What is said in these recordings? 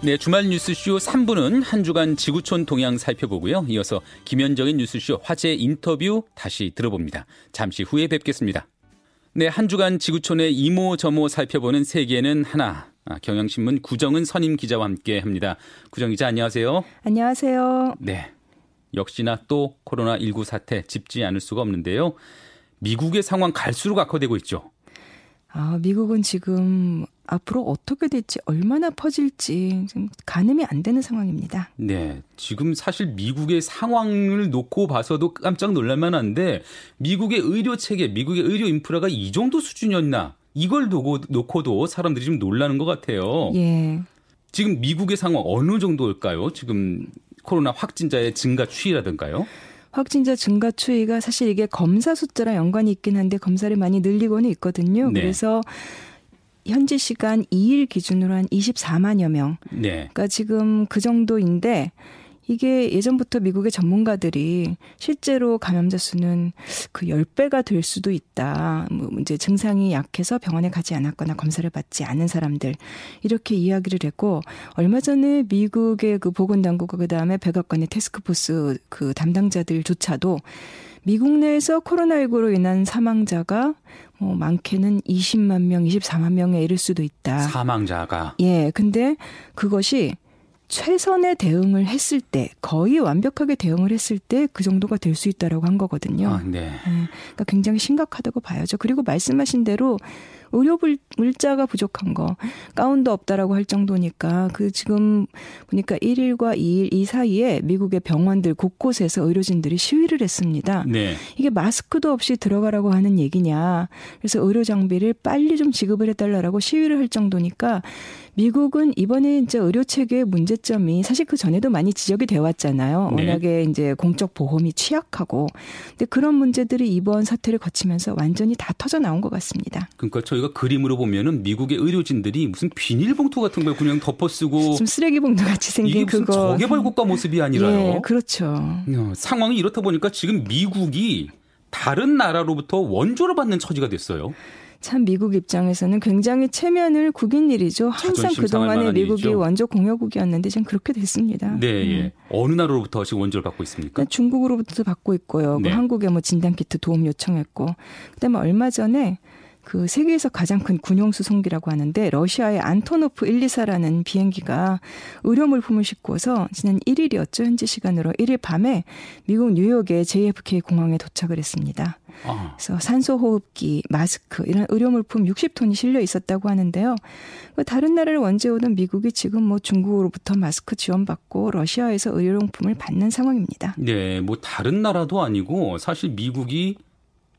네, 주말 뉴스쇼 3부는 한 주간 지구촌 동향 살펴보고요. 이어서 김현정의 뉴스쇼 화제 인터뷰 다시 들어봅니다. 잠시 후에 뵙겠습니다. 네, 한 주간 지구촌의 이모 저모 살펴보는 세계는 하나. 아, 경향신문 구정은 선임 기자와 함께 합니다. 구정 기자 안녕하세요. 안녕하세요. 네. 역시나 또 코로나19 사태 짚지 않을 수가 없는데요. 미국의 상황 갈수록 악화되고 있죠. 아, 미국은 지금 앞으로 어떻게 될지 얼마나 퍼질지 좀 가늠이 안 되는 상황입니다. 네. 지금 사실 미국의 상황을 놓고 봐서도 깜짝 놀랄만 한데 미국의 의료 체계, 미국의 의료 인프라가 이 정도 수준이었나? 이걸 두고 놓고도 사람들이 좀 놀라는 것 같아요. 예. 지금 미국의 상황 어느 정도일까요? 지금 코로나 확진자의 증가 추이라든가요? 확진자 증가 추이가 사실 이게 검사 숫자랑 연관이 있긴 한데 검사를 많이 늘리고는 있거든요. 네. 그래서 현지 시간 2일 기준으로 한 24만여 명. 네. 그러니까 지금 그 정도인데 이게 예전부터 미국의 전문가들이 실제로 감염자 수는 그 10배가 될 수도 있다. 뭐 이제 증상이 약해서 병원에 가지 않았거나 검사를 받지 않은 사람들 이렇게 이야기를 했고 얼마 전에 미국의 그 보건당국과 그 다음에 백악관의 테스크포스 그 담당자들조차도 미국 내에서 코로나19로 인한 사망자가 뭐 많게는 20만 명, 24만 명에 이를 수도 있다. 사망자가. 예. 근데 그것이 최선의 대응을 했을 때 거의 완벽하게 대응을 했을 때 그 정도가 될 수 있다라고 한 거거든요. 아, 네. 네. 그러니까 굉장히 심각하다고 봐야죠. 그리고 말씀하신 대로 의료 물자가 부족한 거 가운도 없다라고 할 정도니까 그 지금 보니까 1일과 2일 이 사이에 미국의 병원들 곳곳에서 의료진들이 시위를 했습니다. 네. 이게 마스크도 없이 들어가라고 하는 얘기냐. 그래서 의료 장비를 빨리 좀 지급을 해달라고 시위를 할 정도니까 미국은 이번에 이제 의료 체계의 문제점이 사실 그 전에도 많이 지적이 되어 왔잖아요. 네. 워낙에 이제 공적 보험이 취약하고. 근데 그런 문제들이 이번 사태를 거치면서 완전히 다 터져 나온 것 같습니다. 그러니까 저 희가 그림으로 보면은 미국의 의료진들이 무슨 비닐봉투 같은 걸 그냥 덮어 쓰고 좀 쓰레기 봉투 같이 생긴 이게 무슨 그거 저개발 국가 모습이 아니라요. 예, 그렇죠. 어, 상황이 이렇다 보니까 지금 미국이 다른 나라로부터 원조를 받는 처지가 됐어요. 참 미국 입장에서는 굉장히 체면을 구긴 일이죠. 항상 그동안에 미국이 일이죠. 원조 공여국이었는데 지금 그렇게 됐습니다. 네, 음. 예. 어느 나라로부터 지금 원조를 받고 있습니까? 중국으로부터 받고 있고요. 그 네. 그 한국에 뭐 진단 키트 도움 요청했고, 그다음에 얼마 전에 그 세계에서 가장 큰 군용 수송기라고 하는데 러시아의 안토노프 1, 2사라는 비행기가 의료 물품을 싣고서 지난 1일이었죠. 현지 시간으로 1일 밤에 미국 뉴욕의 JFK 공항에 도착을 했습니다. 아. 그래서 산소 호흡기, 마스크 이런 의료 물품 60톤이 실려 있었다고 하는데요. 그 다른 나라를 원재 오던 미국이 지금 뭐 중국으로부터 마스크 지원받고 러시아에서 의료용품을 받는 상황입니다. 네, 뭐 다른 나라도 아니고 사실 미국이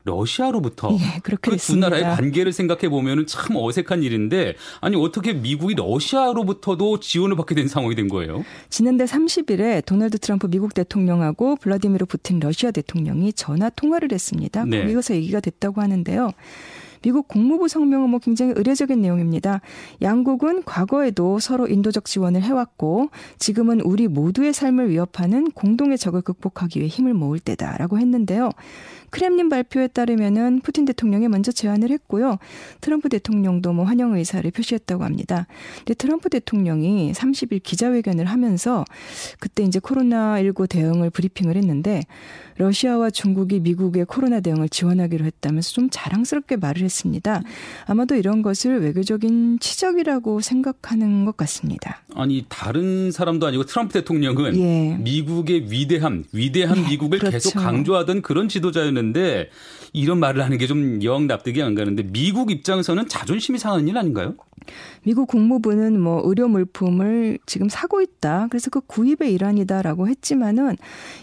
러시아로부터 예, 그두 나라의 관계를 생각해 보면은 참 어색한 일인데 아니 어떻게 미국이 러시아로부터도 지원을 받게 된 상황이 된 거예요? 지난달 30일에 도널드 트럼프 미국 대통령하고 블라디미르 푸틴 러시아 대통령이 전화 통화를 했습니다. 네. 거기서 얘기가 됐다고 하는데요. 미국 국무부 성명은 뭐 굉장히 의례적인 내용입니다. 양국은 과거에도 서로 인도적 지원을 해왔고 지금은 우리 모두의 삶을 위협하는 공동의 적을 극복하기 위해 힘을 모을 때다라고 했는데요. 크렘린 발표에 따르면은 푸틴 대통령이 먼저 제안을 했고요. 트럼프 대통령도 뭐 환영 의사를 표시했다고 합니다. 근데 트럼프 대통령이 30일 기자회견을 하면서 그때 이제 코로나19 대응을 브리핑을 했는데 러시아와 중국이 미국의 코로나 대응을 지원하기로 했다면서 좀 자랑스럽게 말을 했습니다. 아마도 이런 것을 외교적인 치적이라고 생각하는 것 같습니다. 아니 다른 사람도 아니고 트럼프 대통령은 예. 미국의 위대함, 위대한 예, 미국을 그렇죠. 계속 강조하던 그런 지도자였는데 이런 말을 하는 게 좀 영 납득이 안 가는데 미국 입장에서는 자존심이 상하는 일 아닌가요? 미국 국무부는 뭐 의료 물품을 지금 사고 있다. 그래서 그 구입의 일환이다라고 했지만은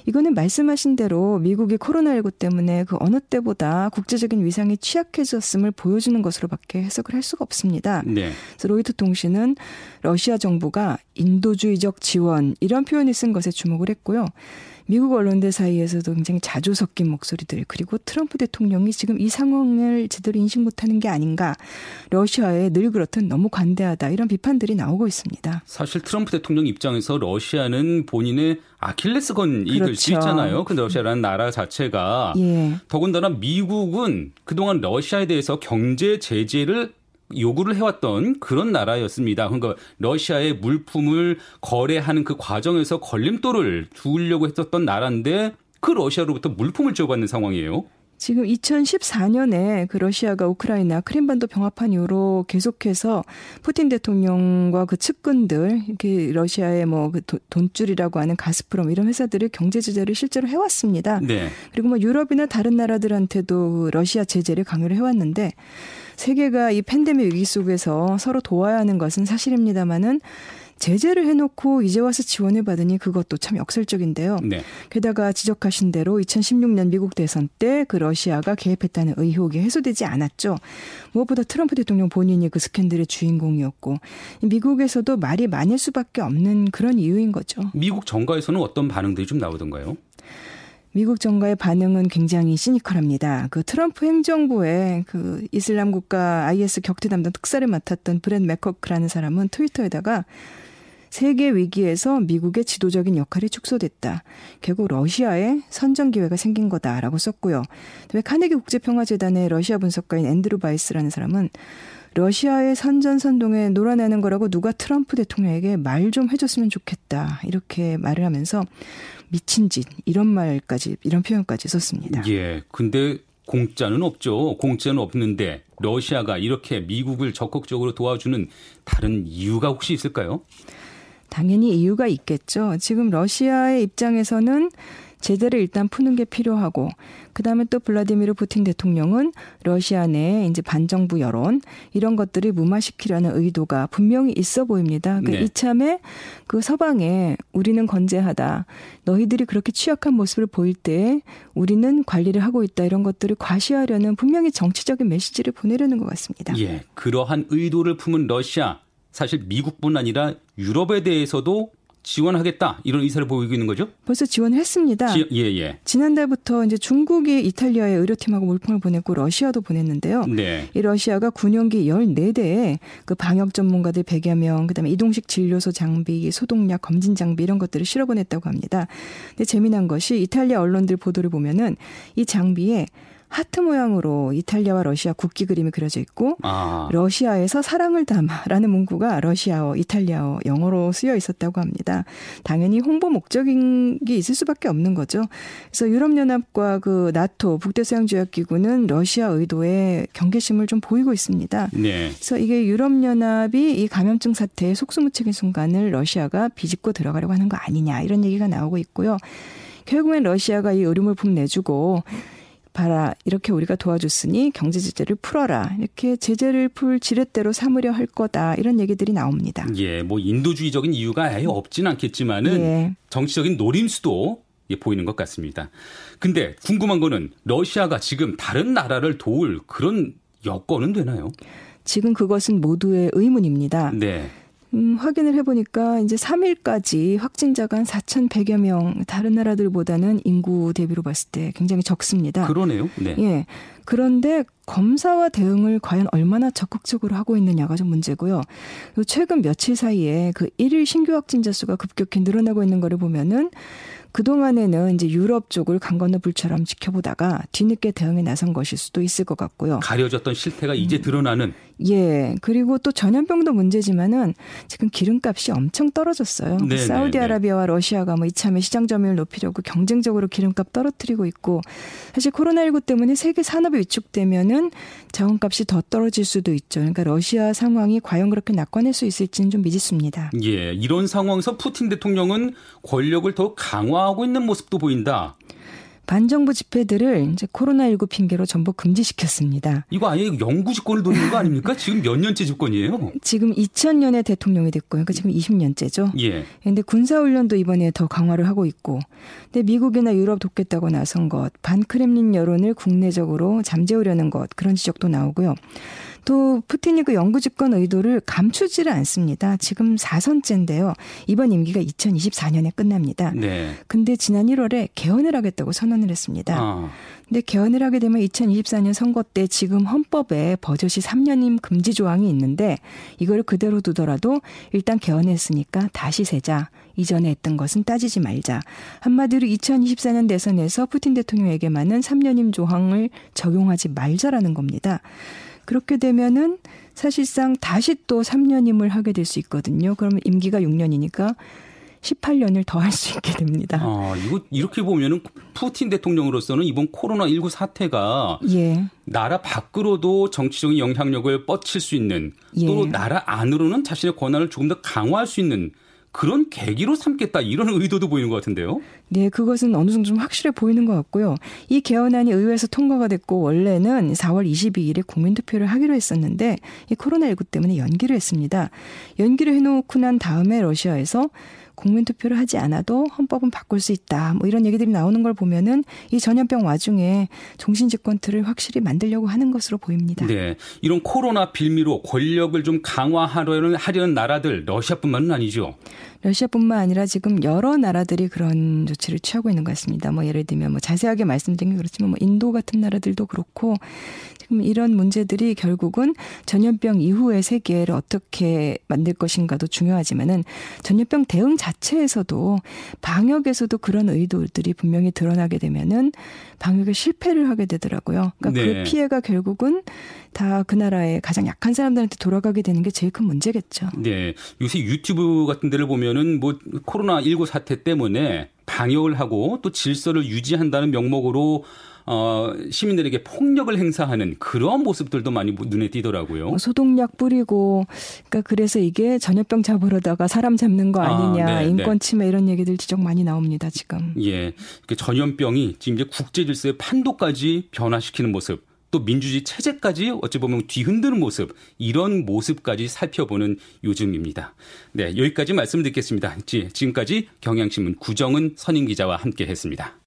이거는 말씀하신 대로 미국이 코로나19 때문에 그 어느 때보다 국제적인 위상이 취약해졌음을 보여주는 것으로밖에 해석을 할 수가 없습니다. 네. 그래서 로이터 통신은 러시아 정부가 인도주의적 지원 이런 표현을 쓴 것에 주목을 했고요. 미국 언론들 사이에서도 굉장히 자주 섞인 목소리들 그리고 트럼프 대통령이 지금 이 상황을 제대로 인식 못하는 게 아닌가 러시아에 늘 그렇듯 너무 관대하다 이런 비판들이 나오고 있습니다. 사실 트럼프 대통령 입장에서 러시아는 본인의 아킬레스건이 그렇죠. 될수 있잖아요. 근데 러시아라는 나라 자체가 예. 더군다나 미국은 그동안 러시아에 대해서 경제 제재를 요구를 해왔던 그런 나라였습니다. 그러니까 러시아의 물품을 거래하는 그 과정에서 걸림돌을 두려고 했었던 나라인데 그 러시아로부터 물품을 지어받는 상황이에요. 지금 2014년에 그 러시아가 우크라이나 크림반도 병합한 이후로 계속해서 푸틴 대통령과 그 측근들 이렇게 러시아의 뭐 그 돈줄이라고 하는 가스프롬 이런 회사들을 경제 제재를 실제로 해왔습니다. 네. 그리고 뭐 유럽이나 다른 나라들한테도 그 러시아 제재를 강요를 해왔는데 세계가 이 팬데믹 위기 속에서 서로 도와야 하는 것은 사실입니다만은 제재를 해놓고 이제 와서 지원을 받으니 그것도 참 역설적인데요. 네. 게다가 지적하신 대로 2016년 미국 대선 때 그 러시아가 개입했다는 의혹이 해소되지 않았죠. 무엇보다 트럼프 대통령 본인이 그 스캔들의 주인공이었고 미국에서도 말이 많을 수밖에 없는 그런 이유인 거죠. 미국 정가에서는 어떤 반응들이 좀 나오던가요? 미국 정가의 반응은 굉장히 시니컬합니다. 그 트럼프 행정부의 그 이슬람 국가 IS 격퇴 담당 특사를 맡았던 브랜 맥커크라는 사람은 트위터에다가 세계 위기에서 미국의 지도적인 역할이 축소됐다. 결국 러시아에 선전 기회가 생긴 거다라고 썼고요. 왜 카네기 국제평화재단의 러시아 분석가인 앤드루 바이스라는 사람은 러시아의 선전선동에 놀아내는 거라고 누가 트럼프 대통령에게 말 좀 해줬으면 좋겠다. 이렇게 말을 하면서 미친 짓, 이런 말까지, 이런 표현까지 썼습니다. 예. 근데 공짜는 없죠. 공짜는 없는데 러시아가 이렇게 미국을 적극적으로 도와주는 다른 이유가 혹시 있을까요? 당연히 이유가 있겠죠. 지금 러시아의 입장에서는 제대로 일단 푸는 게 필요하고 그다음에 또 블라디미르 푸틴 대통령은 러시아 내에 이제 반정부 여론 이런 것들을 무마시키려는 의도가 분명히 있어 보입니다. 그 네. 이참에 그 서방에 우리는 건재하다. 너희들이 그렇게 취약한 모습을 보일 때 우리는 관리를 하고 있다 이런 것들을 과시하려는 분명히 정치적인 메시지를 보내려는 것 같습니다. 예. 그러한 의도를 품은 러시아 사실 미국뿐 아니라 유럽에 대해서도 지원하겠다 이런 의사를 보이고 있는 거죠? 벌써 지원을 했습니다. 지, 예, 예. 지난달부터 이제 중국이 이탈리아에 의료팀하고 물품을 보냈고 러시아도 보냈는데요. 네. 이 러시아가 군용기 14대에 그 방역 전문가들 100여 명, 그다음에 이동식 진료소 장비, 소독약 검진 장비 이런 것들을 실어 보냈다고 합니다. 근데 재미난 것이 이탈리아 언론들 보도를 보면은 이 장비에 하트 모양으로 이탈리아와 러시아 국기 그림이 그려져 있고 아. 러시아에서 사랑을 담아라는 문구가 러시아어, 이탈리아어, 영어로 쓰여 있었다고 합니다. 당연히 홍보 목적인 게 있을 수밖에 없는 거죠. 그래서 유럽연합과 그 나토 북대서양조약기구는 러시아 의도에 경계심을 좀 보이고 있습니다. 네. 그래서 이게 유럽연합이 이 감염증 사태의 속수무책인 순간을 러시아가 비집고 들어가려고 하는 거 아니냐 이런 얘기가 나오고 있고요. 결국엔 러시아가 이 의료물품 내주고 봐라 이렇게 우리가 도와줬으니 경제 제재를 풀어라 이렇게 제재를 풀 지렛대로 삼으려 할 거다 이런 얘기들이 나옵니다. 예, 뭐 인도주의적인 이유가 아예 없지는 않겠지만은 예. 정치적인 노림수도 예, 보이는 것 같습니다. 근데 궁금한 거는 러시아가 지금 다른 나라를 도울 그런 여건은 되나요? 지금 그것은 모두의 의문입니다. 네. 음, 확인을 해보니까 이제 3일까지 확진자가 한 4,100여 명, 다른 나라들보다는 인구 대비로 봤을 때 굉장히 적습니다. 그러네요. 네. 예. 그런데 검사와 대응을 과연 얼마나 적극적으로 하고 있느냐가 좀 문제고요. 최근 며칠 사이에 그 1일 신규 확진자 수가 급격히 늘어나고 있는 거를 보면은 그동안에는 이제 유럽 쪽을 강 건너 불처럼 지켜보다가 뒤늦게 대응에 나선 것일 수도 있을 것 같고요. 가려졌던 실태가 이제 드러나는. 예. 그리고 또 전염병도 문제지만은 지금 기름값이 엄청 떨어졌어요. 네, 네 사우디아라비아와 네. 러시아가 뭐 이참에 시장 점유율 높이려고 경쟁적으로 기름값 떨어뜨리고 있고 사실 코로나19 때문에 세계 산업이 위축되면은 자원값이 더 떨어질 수도 있죠. 그러니까 러시아 상황이 과연 그렇게 낙관할 수 있을지는 좀 미지수입니다. 예. 이런 상황에서 푸틴 대통령은 권력을 더 강화 강화하고 있는 모습도 보인다. 반정부 집회들을 이제 코로나19 핑계로 전부 금지시켰습니다. 이거 아예 영구 집권을 노리는 거 아닙니까? 지금 몇 년째 집권이에요? 지금 2000년에 대통령이 됐고요. 그러니까 지금 20년째죠. 예. 근데 군사훈련도 이번에 더 강화를 하고 있고. 근데 미국이나 유럽 돕겠다고 나선 것, 반크렘린 여론을 국내적으로 잠재우려는 것, 그런 지적도 나오고요. 또 푸틴이 그 영구 집권 의도를 감추지를 않습니다. 지금 4선째인데요. 이번 임기가 2024년에 끝납니다. 네. 근데 지난 1월에 개헌을 하겠다고 선언을 했습니다. 아. 근데 개헌을 하게 되면 2024년 선거 때 지금 헌법에 버젓이 3년임 금지 조항이 있는데 이걸 그대로 두더라도 일단 개헌했으니까 다시 세자. 이전에 했던 것은 따지지 말자. 한마디로 2024년 대선에서 푸틴 대통령에게만은 3년임 조항을 적용하지 말자라는 겁니다. 그렇게 되면은 사실상 다시 또 3년임을 하게 될 수 있거든요. 그러면 임기가 6년이니까 18년을 더 할 수 있게 됩니다. 아, 이거 이렇게 보면은 푸틴 대통령으로서는 이번 코로나 19 사태가 예. 나라 밖으로도 정치적인 영향력을 뻗칠 수 있는 또 예. 나라 안으로는 자신의 권한을 조금 더 강화할 수 있는 그런 계기로 삼겠다 이런 의도도 보이는 것 같은데요. 네, 그것은 어느 정도 좀 확실해 보이는 것 같고요. 이 개헌안이 의회에서 통과가 됐고 원래는 4월 22일에 국민투표를 하기로 했었는데 이 코로나19 때문에 연기를 했습니다. 연기를 해놓고 난 다음에 러시아에서 국민 투표를 하지 않아도 헌법은 바꿀 수 있다. 뭐 이런 얘기들이 나오는 걸 보면은 이 전염병 와중에 종신 집권 틀을 확실히 만들려고 하는 것으로 보입니다. 네. 이런 코로나 빌미로 권력을 좀 강화하려는 하려는 나라들 러시아뿐만은 아니죠. 러시아뿐만 아니라 지금 여러 나라들이 그런 조치를 취하고 있는 것 같습니다. 뭐 예를 들면 뭐 자세하게 말씀드리면 그렇지만 뭐 인도 같은 나라들도 그렇고 지금 이런 문제들이 결국은 전염병 이후의 세계를 어떻게 만들 것인가도 중요하지만은 전염병 대응 자체에서도 방역에서도 그런 의도들이 분명히 드러나게 되면은 방역에 실패를 하게 되더라고요. 그러니까 그 네. 그 피해가 결국은 다 그 나라의 가장 약한 사람들한테 돌아가게 되는 게 제일 큰 문제겠죠. 네. 요새 유튜브 같은 데를 보면은 뭐 코로나 19 사태 때문에 방역을 하고 또 질서를 유지한다는 명목으로 어, 시민들에게 폭력을 행사하는 그런 모습들도 많이 눈에 띄더라고요. 뭐 소독약 뿌리고, 그러니까 그래서 이게 전염병 잡으러다가 사람 잡는 거 아니냐, 아, 네, 네. 인권 침해 이런 얘기들 지적 많이 나옵니다 지금. 예, 전염병이 지금 이제 국제 질서의 판도까지 변화시키는 모습. 또 민주주의 체제까지 어찌 보면 뒤흔드는 모습 이런 모습까지 살펴보는 요즘입니다. 네 여기까지 말씀 듣겠습니다. 지금까지 경향신문 구정은 선임 기자와 함께했습니다.